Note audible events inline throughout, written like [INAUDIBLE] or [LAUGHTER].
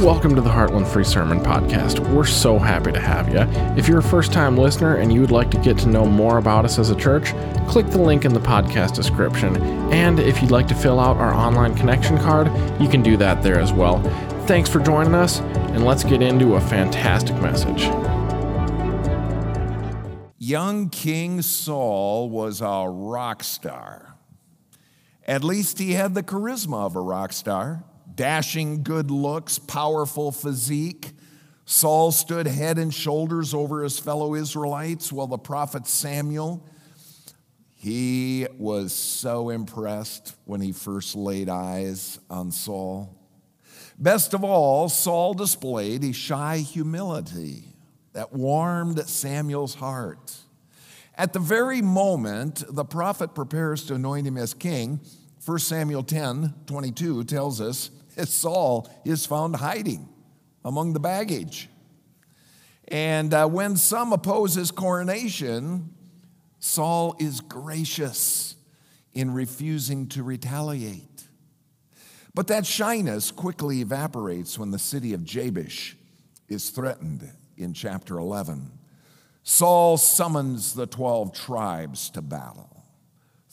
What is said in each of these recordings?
Welcome to the Heartland Free Sermon Podcast. We're so happy to have you. If you're a first time listener and you would like to get to know more about us as a church, click the link in the podcast description. And if you'd like to fill out our online connection card, you can do that there as well. Thanks for joining us, and let's get into a fantastic message. Young King Saul was a rock star. At least he had the charisma of a rock star dashing good looks, powerful physique. Saul stood head and shoulders over his fellow Israelites, while the prophet Samuel, he was so impressed when he first laid eyes on Saul. Best of all, Saul displayed a shy humility that warmed Samuel's heart. At the very moment the prophet prepares to anoint him as king, 1 Samuel 10 22 tells us [LAUGHS] Saul is found hiding among the baggage. And uh, when some oppose his coronation, Saul is gracious in refusing to retaliate. But that shyness quickly evaporates when the city of Jabesh is threatened in chapter 11. Saul summons the 12 tribes to battle.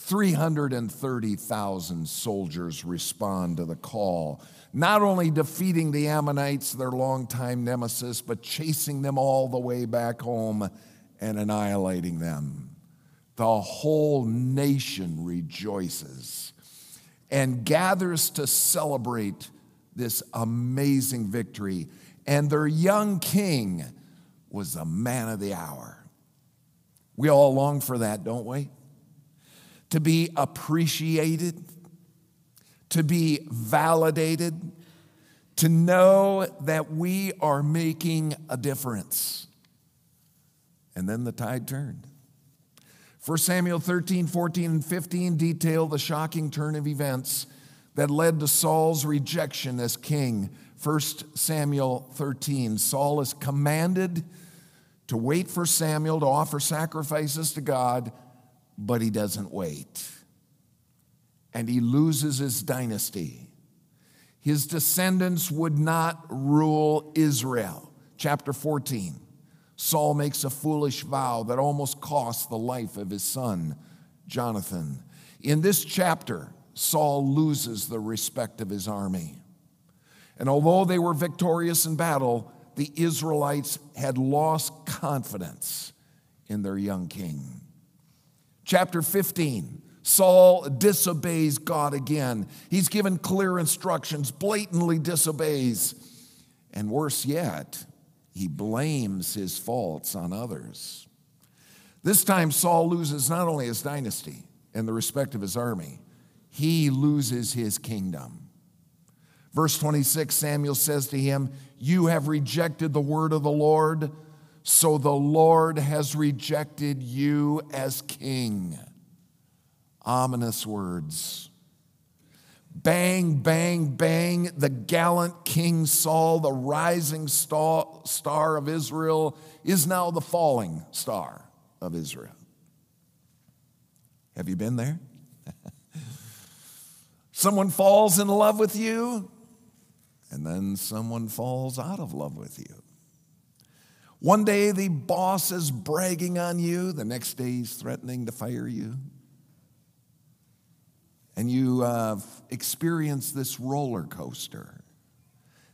330,000 soldiers respond to the call, not only defeating the Ammonites, their longtime nemesis, but chasing them all the way back home and annihilating them. The whole nation rejoices and gathers to celebrate this amazing victory. And their young king was the man of the hour. We all long for that, don't we? To be appreciated, to be validated, to know that we are making a difference. And then the tide turned. 1 Samuel 13, 14, and 15 detail the shocking turn of events that led to Saul's rejection as king. 1 Samuel 13, Saul is commanded to wait for Samuel to offer sacrifices to God but he doesn't wait. And he loses his dynasty. His descendants would not rule Israel. Chapter 14. Saul makes a foolish vow that almost costs the life of his son, Jonathan. In this chapter, Saul loses the respect of his army. And although they were victorious in battle, the Israelites had lost confidence in their young king. Chapter 15. Saul disobeys God again. He's given clear instructions, blatantly disobeys. And worse yet, he blames his faults on others. This time, Saul loses not only his dynasty and the respect of his army, he loses his kingdom. Verse 26 Samuel says to him, You have rejected the word of the Lord so the Lord has rejected you as king. Ominous words. Bang, bang, bang. The gallant King Saul, the rising star of Israel, is now the falling star of Israel. Have you been there? [LAUGHS] someone falls in love with you, and then someone falls out of love with you. One day the boss is bragging on you, the next day he's threatening to fire you. And you uh, experience this roller coaster.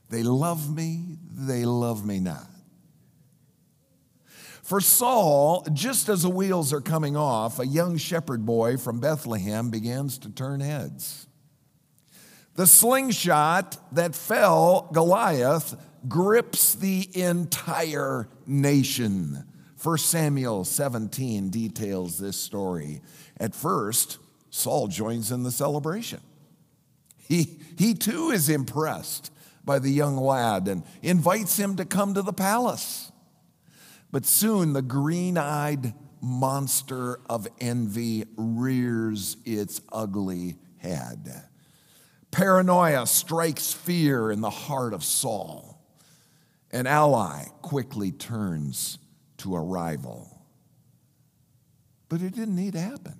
They love me, they love me not. For Saul, just as the wheels are coming off, a young shepherd boy from Bethlehem begins to turn heads. The slingshot that fell Goliath grips the entire nation. 1 Samuel 17 details this story. At first, Saul joins in the celebration. He, he too is impressed by the young lad and invites him to come to the palace. But soon the green eyed monster of envy rears its ugly head. Paranoia strikes fear in the heart of Saul. An ally quickly turns to a rival. But it didn't need to happen.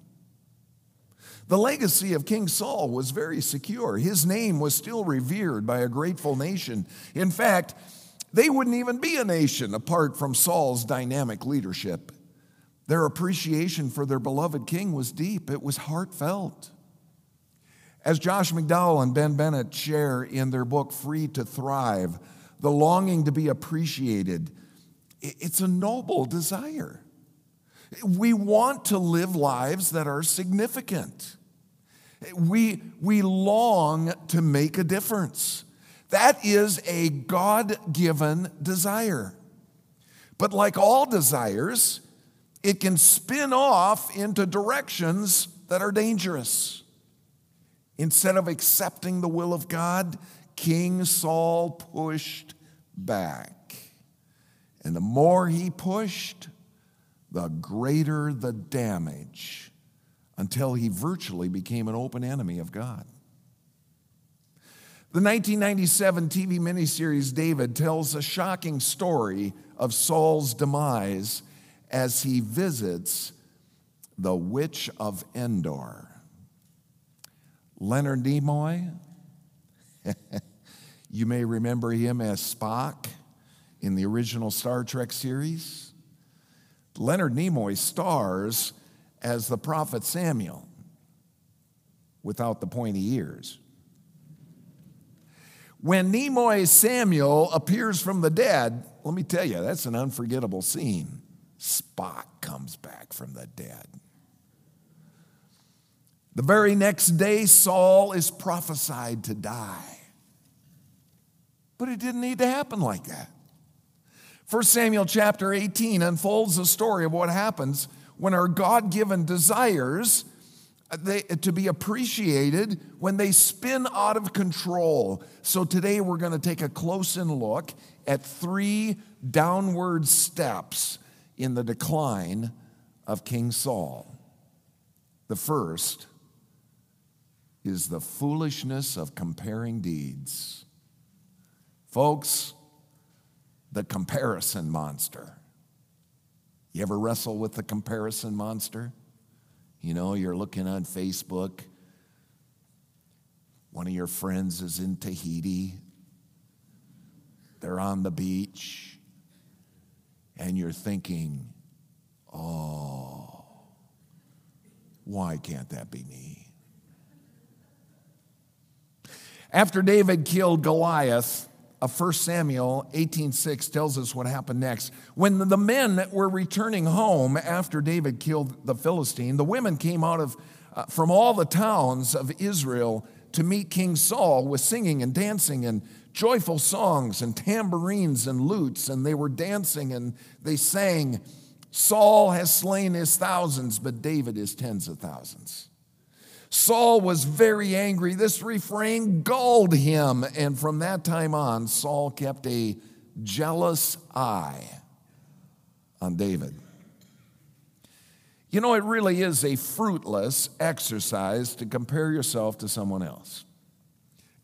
The legacy of King Saul was very secure. His name was still revered by a grateful nation. In fact, they wouldn't even be a nation apart from Saul's dynamic leadership. Their appreciation for their beloved king was deep, it was heartfelt. As Josh McDowell and Ben Bennett share in their book Free to Thrive, the longing to be appreciated, it's a noble desire. We want to live lives that are significant. We, we long to make a difference. That is a God given desire. But like all desires, it can spin off into directions that are dangerous. Instead of accepting the will of God, King Saul pushed back. And the more he pushed, the greater the damage until he virtually became an open enemy of God. The 1997 TV miniseries David tells a shocking story of Saul's demise as he visits the Witch of Endor. Leonard Nimoy, [LAUGHS] you may remember him as Spock in the original Star Trek series. Leonard Nimoy stars as the prophet Samuel without the pointy ears. When Nimoy Samuel appears from the dead, let me tell you, that's an unforgettable scene. Spock comes back from the dead. The very next day, Saul is prophesied to die. But it didn't need to happen like that. 1 Samuel chapter 18 unfolds the story of what happens when our God given desires uh, they, uh, to be appreciated when they spin out of control. So today we're going to take a close in look at three downward steps in the decline of King Saul. The first is the foolishness of comparing deeds. Folks, the comparison monster. You ever wrestle with the comparison monster? You know, you're looking on Facebook, one of your friends is in Tahiti, they're on the beach, and you're thinking, oh, why can't that be me? After David killed Goliath, of 1 Samuel 18:6 tells us what happened next. When the men were returning home after David killed the Philistine, the women came out of uh, from all the towns of Israel to meet King Saul with singing and dancing and joyful songs and tambourines and lutes and they were dancing and they sang Saul has slain his thousands but David his tens of thousands. Saul was very angry. This refrain galled him. And from that time on, Saul kept a jealous eye on David. You know, it really is a fruitless exercise to compare yourself to someone else.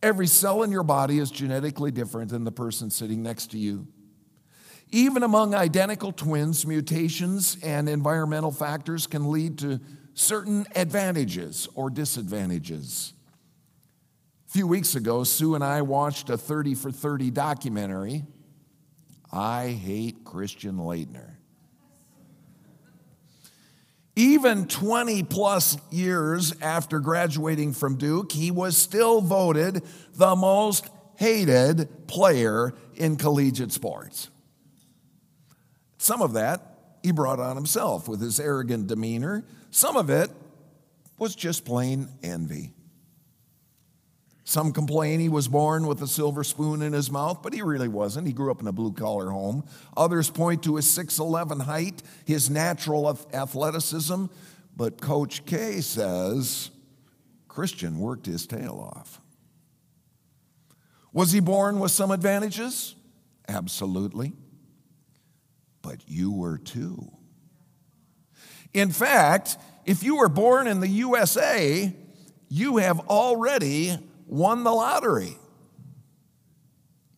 Every cell in your body is genetically different than the person sitting next to you. Even among identical twins, mutations and environmental factors can lead to certain advantages or disadvantages. A few weeks ago, Sue and I watched a 30 for 30 documentary. I hate Christian Laettner. Even 20 plus years after graduating from Duke, he was still voted the most hated player in collegiate sports. Some of that he brought on himself with his arrogant demeanor. Some of it was just plain envy. Some complain he was born with a silver spoon in his mouth, but he really wasn't. He grew up in a blue collar home. Others point to his 6'11 height, his natural athleticism, but Coach K says Christian worked his tail off. Was he born with some advantages? Absolutely but you were too. In fact, if you were born in the USA, you have already won the lottery.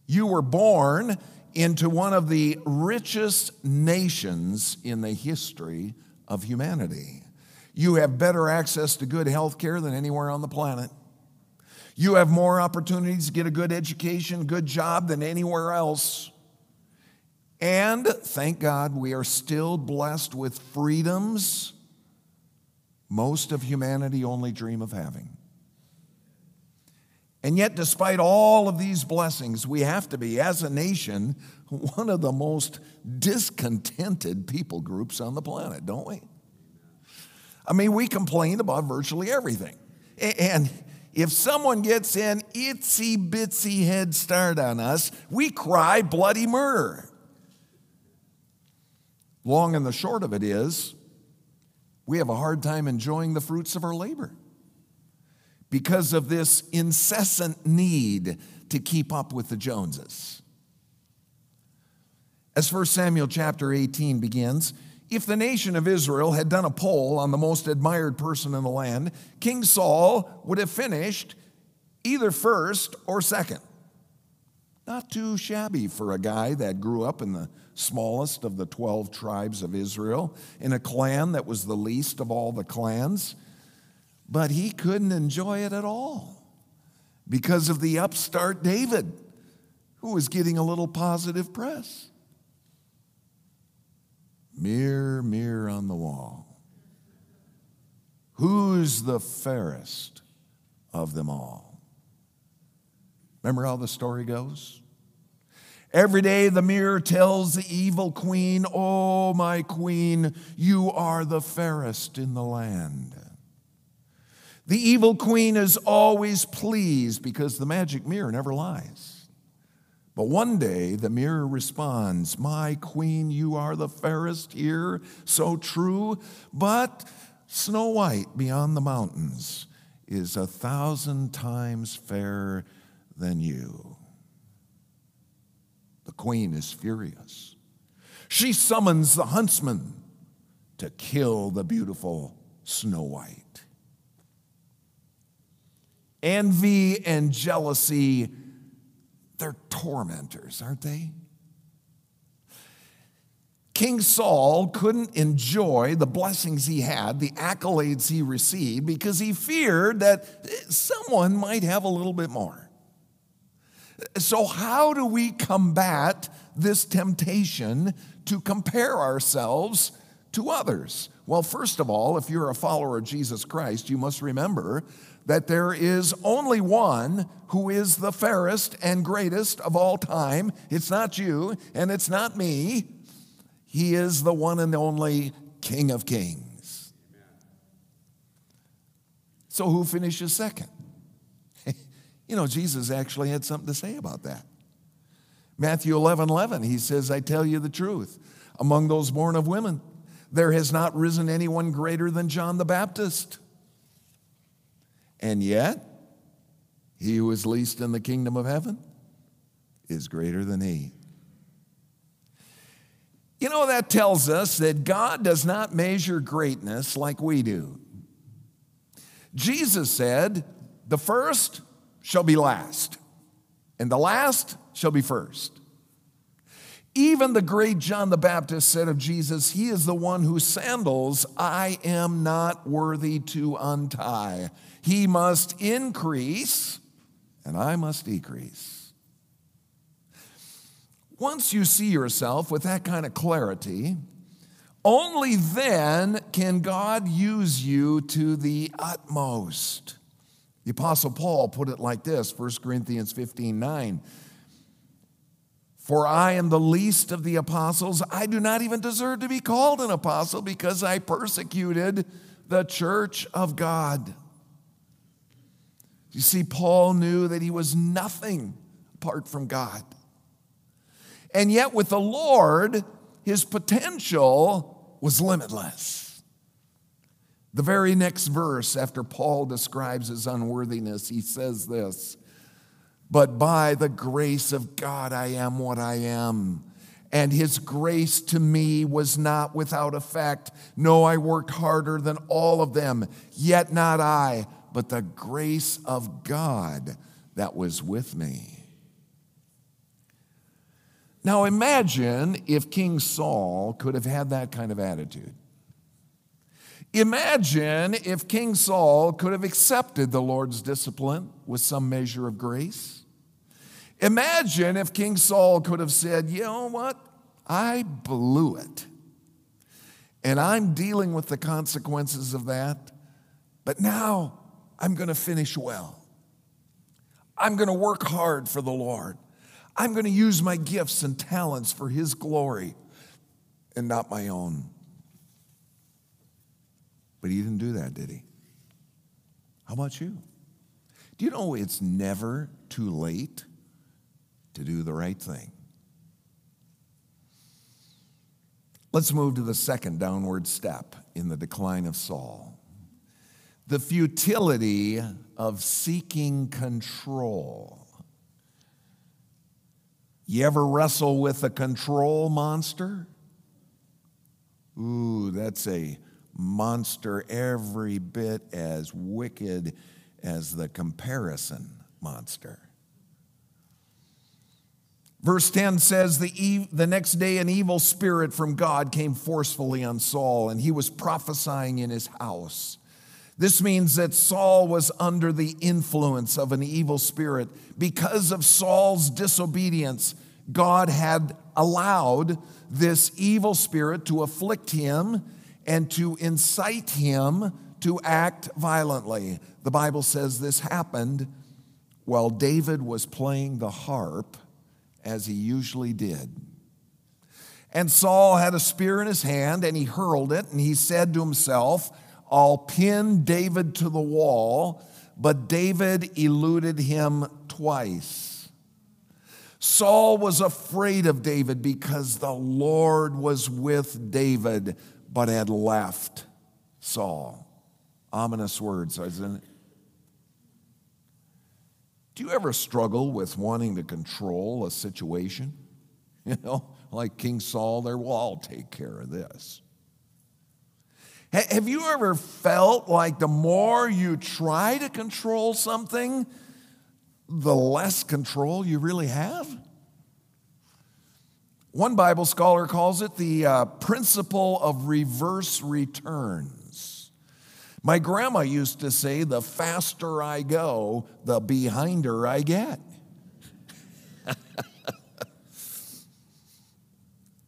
You were born into one of the richest nations in the history of humanity. You have better access to good health care than anywhere on the planet. You have more opportunities to get a good education, good job than anywhere else. And thank God we are still blessed with freedoms most of humanity only dream of having. And yet, despite all of these blessings, we have to be, as a nation, [LAUGHS] one of the most discontented people groups on the planet, don't we? I mean, we complain about virtually everything. And if someone gets an itsy bitsy head start on us, we cry bloody murder. Long and the short of it is, we have a hard time enjoying the fruits of our labor because of this incessant need to keep up with the Joneses. As 1 Samuel chapter 18 begins, if the nation of Israel had done a poll on the most admired person in the land, King Saul would have finished either first or second. Not too shabby for a guy that grew up in the smallest of the 12 tribes of Israel, in a clan that was the least of all the clans but he couldn't enjoy it at all because of the upstart David, who was getting a little positive press. Mirror, mirror on the wall. Who's the fairest of them all? Remember how the story goes? Every day the mirror tells the evil queen, Oh, my queen, you are the fairest in the land. The evil queen is always pleased because the magic mirror never lies. But one day the mirror responds, My queen, you are the fairest here, so true. But Snow White beyond the mountains is a thousand times fairer than you. The queen is furious. She summons the huntsman to kill the beautiful Snow White envy and jealousy, they're tormentors, aren't they? King Saul couldn't enjoy the blessings he had, the accolades he received, because he feared that someone might have a little bit more. So, how do we combat this temptation to compare ourselves to others? Well, first of all, if you're a follower of Jesus Christ, you must remember that there is only one who is the fairest and greatest of all time. It's not you and it's not me. He is the one and only King of Kings. So, who finishes second? You know, Jesus actually had something to say about that. Matthew 11 11, he says, I tell you the truth. Among those born of women, there has not risen anyone greater than John the Baptist. And yet, he who is least in the kingdom of heaven is greater than he. You know, that tells us that God does not measure greatness like we do. Jesus said, The first shall be last, and the last shall be first. Even the great John the Baptist said of Jesus, He is the one whose sandals I am not worthy to untie. He must increase, and I must decrease. Once you see yourself with that kind of clarity, only then can God use you to the utmost. The Apostle Paul put it like this 1 Corinthians 15 9. For I am the least of the apostles. I do not even deserve to be called an apostle because I persecuted the church of God. You see, Paul knew that he was nothing apart from God. And yet, with the Lord, his potential was limitless. The very next verse, after Paul describes his unworthiness, he says this But by the grace of God, I am what I am. And his grace to me was not without effect. No, I worked harder than all of them, yet not I but the grace of God that was with me. Now imagine if King Saul could have had that kind of attitude. Imagine if King Saul could have accepted the Lord's discipline with some measure of grace. Imagine if King Saul could have said, You know what? I blew it. And I'm dealing with the consequences of that. But now I'm going to finish well. I'm going to work hard for the Lord. I'm going to use my gifts and talents for His glory and not my own. But he didn't do that, did he? How about you? Do you know it's never too late to do the right thing? Let's move to the second downward step in the decline of Saul the futility of seeking control. You ever wrestle with a control monster? Ooh, that's a monster every bit as wicked as the comparison monster. Verse 10 says, the, e- the next day an evil spirit from God came forcefully on Saul, and he was prophesying in his house. This means that Saul was under the influence of an evil spirit. Because of Saul's disobedience, God had allowed this evil spirit to afflict him and to incite him to act violently. The Bible says this happened while David was playing the harp, as he usually did. And Saul had a spear in his hand, and he hurled it, and he said to himself, I'll pin David to the wall, but David eluded him twice. Saul was afraid of David because the Lord was with David, but had left Saul. Ominous words, isn't it? Do you ever struggle with wanting to control a situation? [LAUGHS] You know, like King Saul there, well, I'll take care of this. Have you ever felt like the more you try to control something, the less control you really have? One Bible scholar calls it the uh, principle of reverse returns. My grandma used to say, the faster I go, the behinder I get. [LAUGHS]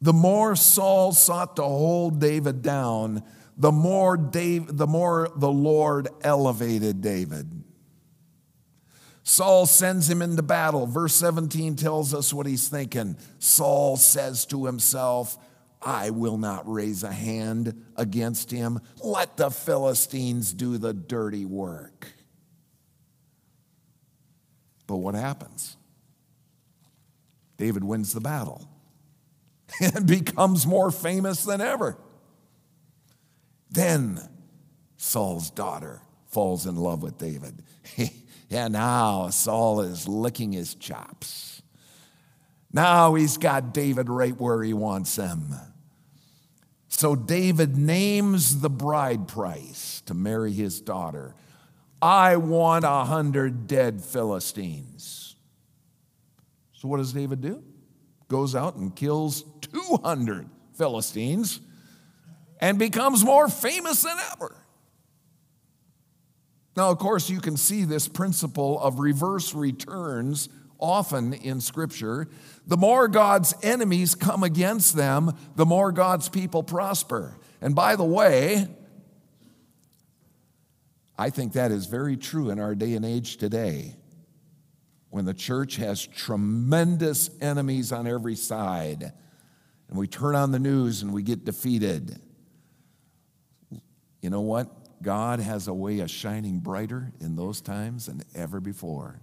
the more Saul sought to hold David down, the more, Dave, the more the Lord elevated David. Saul sends him into battle. Verse 17 tells us what he's thinking. Saul says to himself, I will not raise a hand against him. Let the Philistines do the dirty work. But what happens? David wins the battle [LAUGHS] and becomes more famous than ever. Then Saul's daughter falls in love with David. [LAUGHS] yeah, now Saul is licking his chops. Now he's got David right where he wants him. So David names the bride price to marry his daughter. I want a hundred dead Philistines. So what does David do? Goes out and kills 200 Philistines and becomes more famous than ever. Now, of course, you can see this principle of reverse returns often in Scripture. The more God's enemies come against them, the more God's people prosper. And by the way, I think that is very true in our day and age today. When the church has tremendous enemies on every side, and we turn on the news and we get defeated. You know what? God has a way of shining brighter in those times than ever before.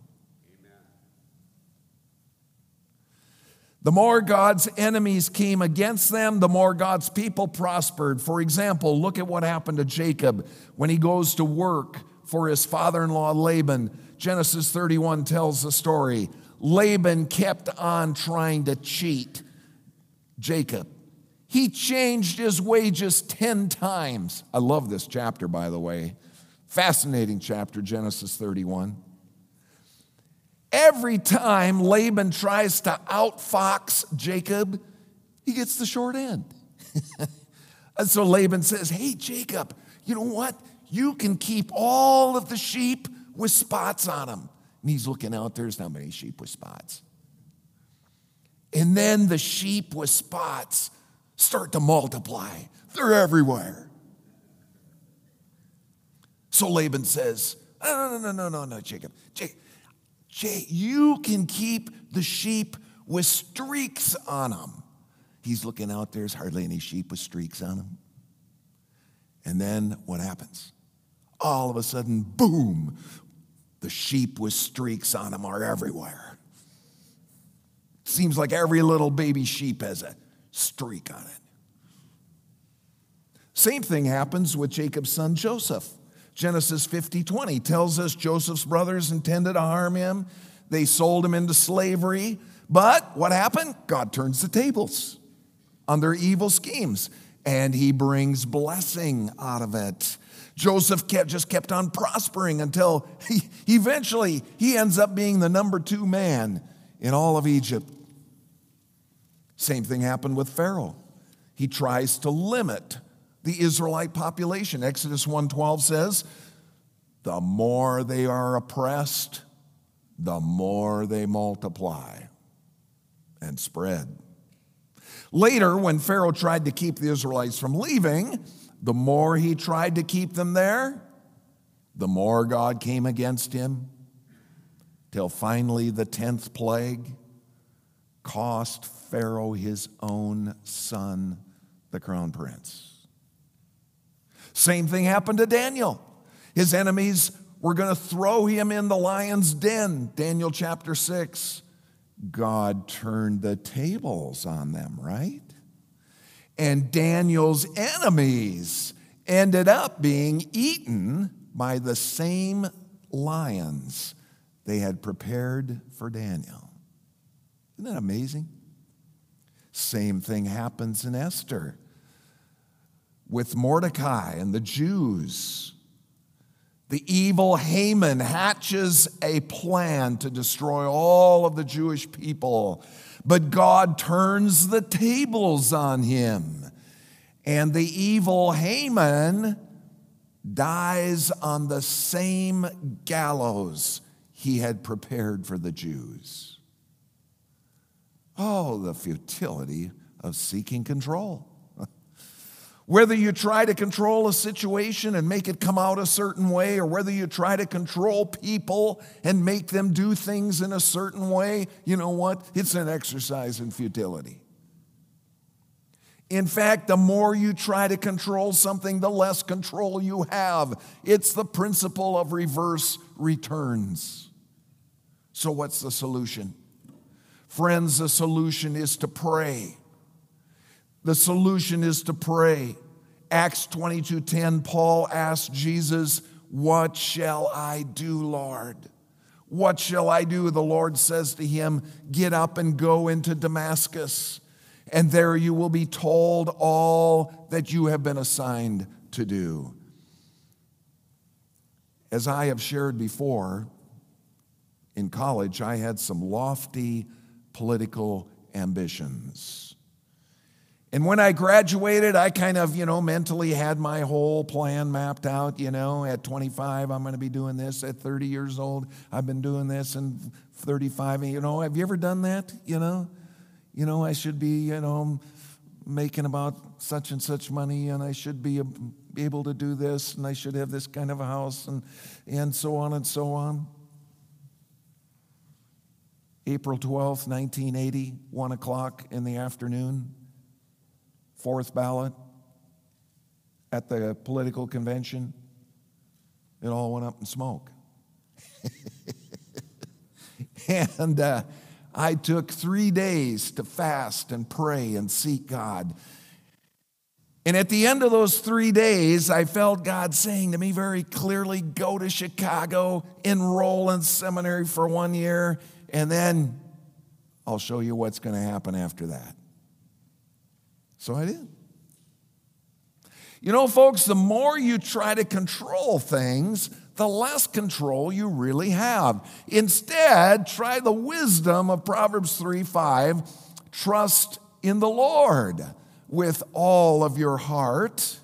The more God's enemies came against them, the more God's people prospered. For example, look at what happened to Jacob when he goes to work for his father in law Laban. Genesis 31 tells the story. Laban kept on trying to cheat Jacob. He changed his wages 10 times. I love this chapter, by the way. Fascinating chapter, Genesis 31. Every time Laban tries to outfox Jacob, he gets the short end. [LAUGHS] and so Laban says, Hey, Jacob, you know what? You can keep all of the sheep with spots on them. And he's looking out, there's not many sheep with spots. And then the sheep with spots start to multiply, they're everywhere. So Laban says, No, no, no, no, no, no, Jacob. Jacob, you can keep the sheep with streaks on them. He's looking out, there's hardly any sheep with streaks on them. And then what happens? All of a sudden, boom, the sheep with streaks on them are everywhere. Seems like every little baby sheep has a streak on it. Same thing happens with Jacob's son Joseph. Genesis 50 20 tells us Joseph's brothers intended to harm him. They sold him into slavery. But what happened? God turns the tables on their evil schemes and he brings blessing out of it. Joseph kept, just kept on prospering until [LAUGHS] he, eventually he ends up being the number two man in all of Egypt. Same thing happened with Pharaoh. He tries to limit the Israelite population. Exodus 1:12 says, "The more they are oppressed, the more they multiply and spread." Later, when Pharaoh tried to keep the Israelites from leaving, the more he tried to keep them there, the more God came against him, till finally the 10th plague cost Pharaoh his own son, the crown prince. Same thing happened to Daniel. His enemies were going to throw him in the lion's den, Daniel chapter 6. God turned the tables on them, right? And Daniel's enemies ended up being eaten by the same lions they had prepared for Daniel. Isn't that amazing? Same thing happens in Esther with Mordecai and the Jews. The evil Haman hatches a plan to destroy all of the Jewish people, but God turns the tables on him. And the evil Haman dies on the same gallows he had prepared for the Jews. Oh, the futility of seeking control. [LAUGHS] Whether you try to control a situation and make it come out a certain way, or whether you try to control people and make them do things in a certain way, you know what? It's an exercise in futility. In fact, the more you try to control something, the less control you have. It's the principle of reverse returns. So, what's the solution? Friends, the solution is to pray. The solution is to pray. Acts 22:10 Paul asked Jesus, "What shall I do, Lord?" What shall I do? The Lord says to him, Get up and go into Damascus, and there you will be told all that you have been assigned to do. As I have shared before, in college, I had some lofty political ambitions. And when I graduated, I kind of, you know, mentally had my whole plan mapped out. You know, at 25, I'm going to be doing this. At 30 years old, I've been doing this. And 35, you know, have you ever done that? You know, you know, I should be, you know, making about such and such money, and I should be able to do this, and I should have this kind of a house, and, and so on and so on. April 12th, 1980, 1 o'clock in the afternoon fourth ballot at the political convention, it all went up in smoke. [LAUGHS] and uh, I took three days to fast and pray and seek God. And at the end of those three days, I felt God saying to me very clearly go to Chicago, enroll in seminary for one year, and then I'll show you what's going to happen after that. So I did. You know, folks, the more you try to control things, the less control you really have. Instead, try the wisdom of Proverbs 3 5. Trust in the Lord with all of your heart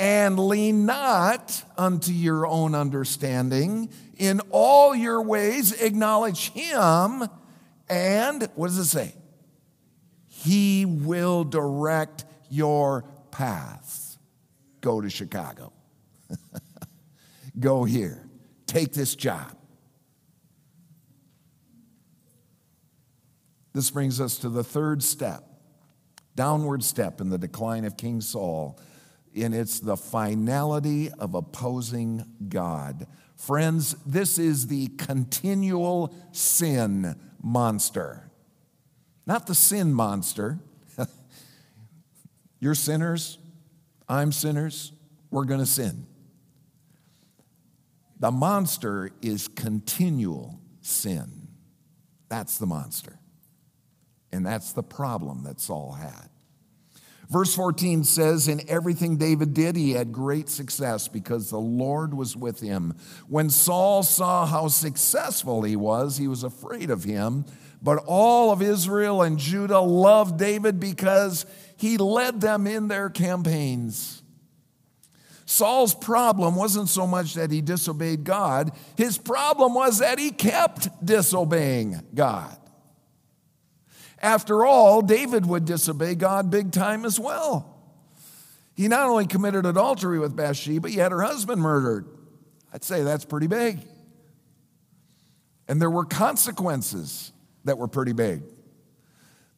and lean not unto your own understanding. In all your ways, acknowledge him. And what does it say? He will direct your path. Go to Chicago. [LAUGHS] Go here. Take this job. This brings us to the third step, downward step in the decline of King Saul and it's the finality of opposing God. Friends, this is the continual sin monster, not the sin monster. [LAUGHS] You're sinners, I'm sinners, we're going to sin. The monster is continual sin. That's the monster. And that's the problem that Saul had. Verse 14 says, In everything David did, he had great success because the Lord was with him. When Saul saw how successful he was, he was afraid of him. But all of Israel and Judah loved David because he led them in their campaigns. Saul's problem wasn't so much that he disobeyed God, his problem was that he kept disobeying God. After all, David would disobey God big time as well. He not only committed adultery with Bathsheba, he had her husband murdered. I'd say that's pretty big. And there were consequences that were pretty big.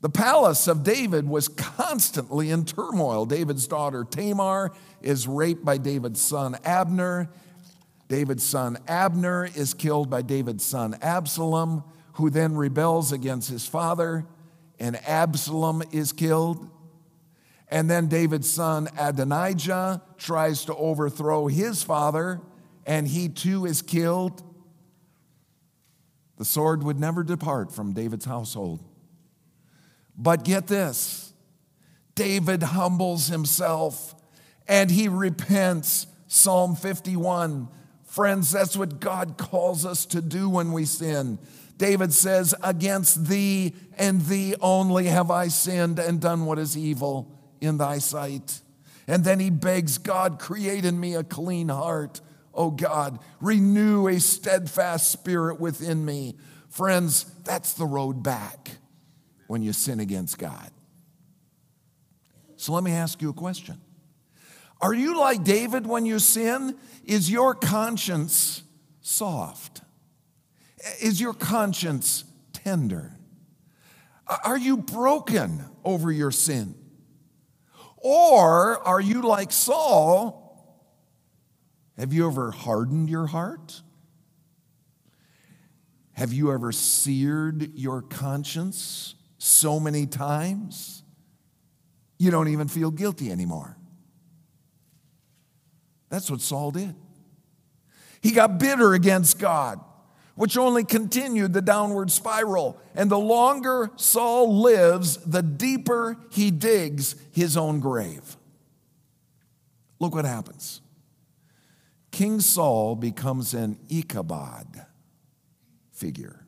The palace of David was constantly in turmoil. David's daughter Tamar is raped by David's son Abner. David's son Abner is killed by David's son Absalom, who then rebels against his father and Absalom is killed. And then David's son Adonijah tries to overthrow his father, and he too is killed. The sword would never depart from David's household. But get this David humbles himself and he repents. Psalm 51. Friends, that's what God calls us to do when we sin. David says, Against thee and thee only have I sinned and done what is evil in thy sight. And then he begs God, create in me a clean heart. Oh God, renew a steadfast spirit within me. Friends, that's the road back when you sin against God. So let me ask you a question Are you like David when you sin? Is your conscience soft? Is your conscience tender? Are you broken over your sin? Or are you like Saul? Have you ever hardened your heart? Have you ever seared your conscience so many times you don't even feel guilty anymore? That's what Saul did. He got bitter against God which only continued the downward spiral. And the longer Saul lives, the deeper he digs his own grave. Look what happens. King Saul becomes an Ichabod figure.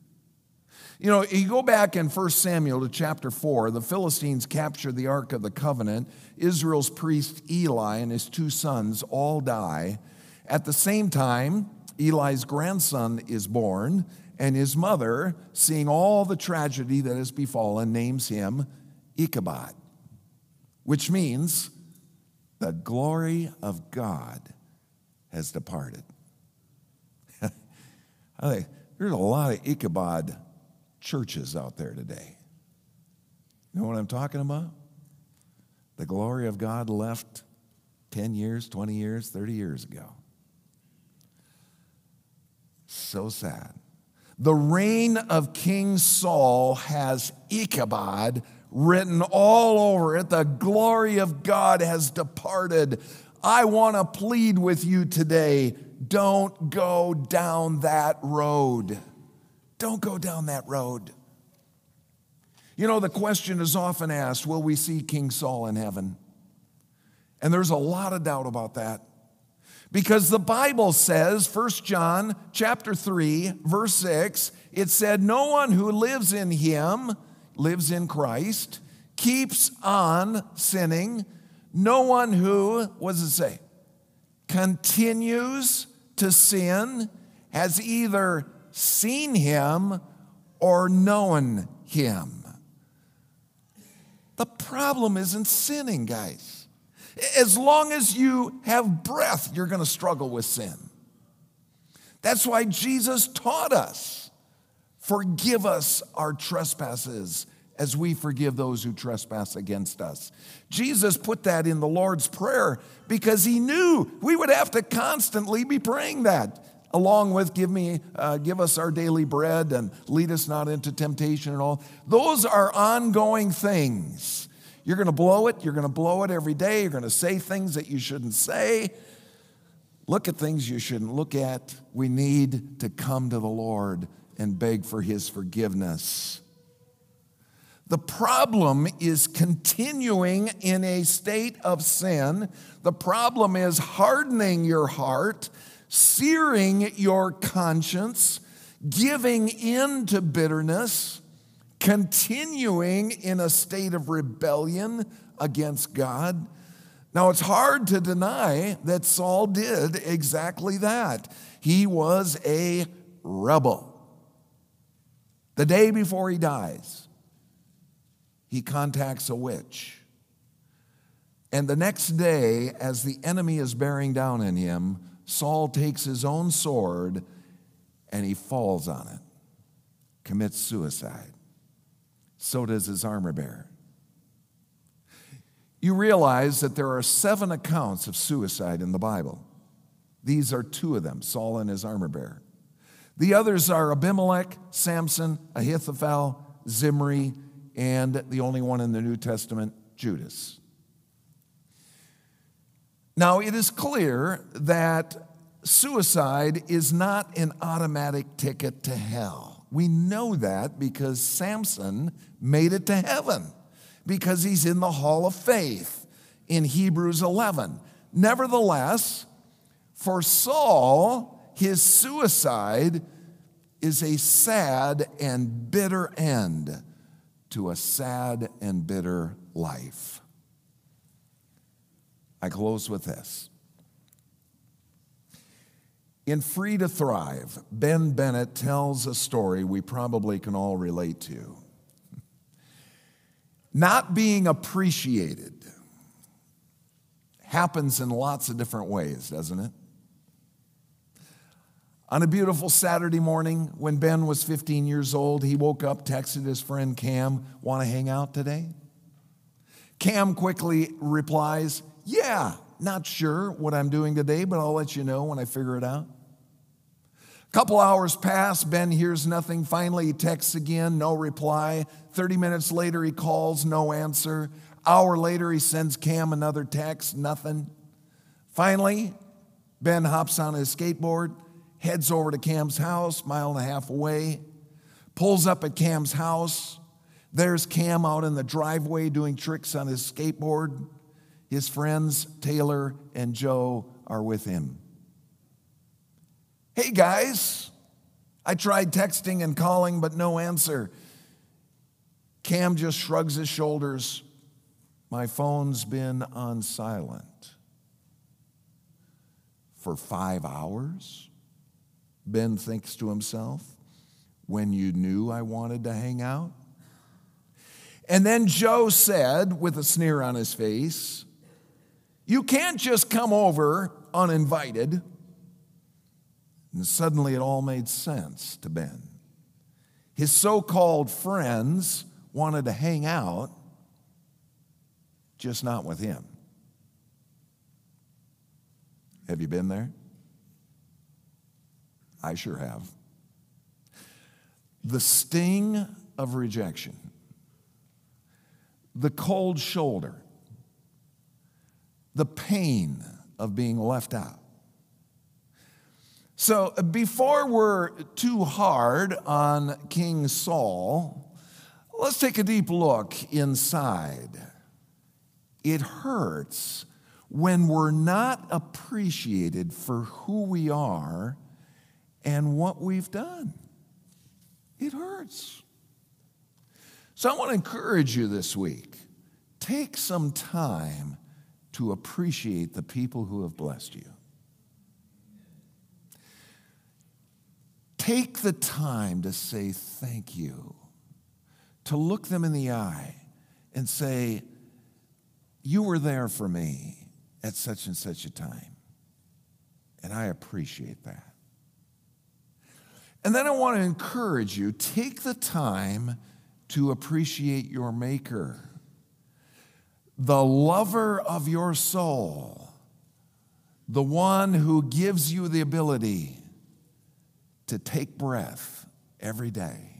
You know, you go back in 1 Samuel to chapter 4, the Philistines capture the Ark of the Covenant. Israel's priest Eli and his two sons all die. At the same time, Eli's grandson is born, and his mother, seeing all the tragedy that has befallen, names him Ichabod, which means the glory of God has departed. [LAUGHS] Think there's a lot of Ichabod churches out there today. You know what I'm talking about? The glory of God left 10 years, 20 years, 30 years ago. So sad. The reign of King Saul has Ichabod written all over it. The glory of God has departed. I want to plead with you today don't go down that road. Don't go down that road. You know, the question is often asked will we see King Saul in heaven? And there's a lot of doubt about that. Because the Bible says, 1 John chapter 3, verse 6, it said, No one who lives in him, lives in Christ, keeps on sinning. No one who, what does it say? continues to sin has either seen him or known him. The problem isn't sinning, guys. As long as you have breath, you're going to struggle with sin. That's why Jesus taught us forgive us our trespasses as we forgive those who trespass against us. Jesus put that in the Lord's Prayer because he knew we would have to constantly be praying that along with give me uh, give us our daily bread and lead us not into temptation and all those are ongoing things you're going to blow it you're going to blow it every day you're going to say things that you shouldn't say. Look at things you shouldn't look at. We need to come to the lord and beg for his forgiveness. The problem is continuing in a state of sin. The problem is hardening your heart, searing your conscience, giving in to bitterness, continuing in a state of rebellion against God. Now, it's hard to deny that Saul did exactly that. He was a rebel. The day before he dies, he contacts a witch. And the next day, as the enemy is bearing down on him, Saul takes his own sword and he falls on it, commits suicide. So does his armor bearer. You realize that there are seven accounts of suicide in the Bible. These are two of them Saul and his armor bearer. The others are Abimelech, Samson, Ahithophel, Zimri, and the only one in the New Testament, Judas. Now, it is clear that suicide is not an automatic ticket to hell. We know that because Samson made it to heaven because he's in the hall of faith in Hebrews 11. Nevertheless, for Saul, his suicide is a sad and bitter end to a sad and bitter life. I close with this. In Free to Thrive, Ben Bennett tells a story we probably can all relate to. Not being appreciated happens in lots of different ways, doesn't it? On a beautiful Saturday morning, when Ben was 15 years old, he woke up, texted his friend Cam, Want to hang out today? Cam quickly replies, Yeah, not sure what I'm doing today, but I'll let you know when I figure it out. A couple hours pass, Ben hears nothing. Finally, he texts again, no reply. 30 minutes later, he calls, no answer. Hour later, he sends Cam another text, nothing. Finally, Ben hops on his skateboard heads over to Cam's house, mile and a half away, pulls up at Cam's house. There's Cam out in the driveway doing tricks on his skateboard. His friends, Taylor and Joe, are with him. Hey guys, I tried texting and calling, but no answer. Cam just shrugs his shoulders. My phone's been on silent for five hours. Ben thinks to himself, when you knew I wanted to hang out? And then Joe said, with a sneer on his face, You can't just come over uninvited. And suddenly it all made sense to Ben. His so called friends wanted to hang out, just not with him. Have you been there? I sure have. The sting of rejection, the cold shoulder, the pain of being left out. So, before we're too hard on King Saul, let's take a deep look inside. It hurts when we're not appreciated for who we are and what we've done. It hurts. So I want to encourage you this week take some time to appreciate the people who have blessed you. Take the time to say thank you, to look them in the eye and say, You were there for me at such and such a time. And I appreciate that. And then I want to encourage you take the time to appreciate your Maker the lover of your soul, the one who gives you the ability to take breath every day.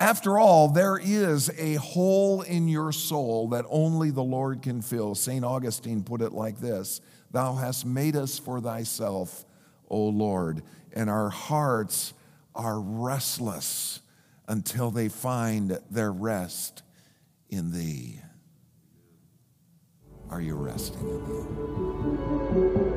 After all, there is a hole in your soul that only the Lord can fill. St. Augustine put it like this Thou hast made us for thyself, O Lord, and our hearts are restless until they find their rest in thee. Are you resting in thee?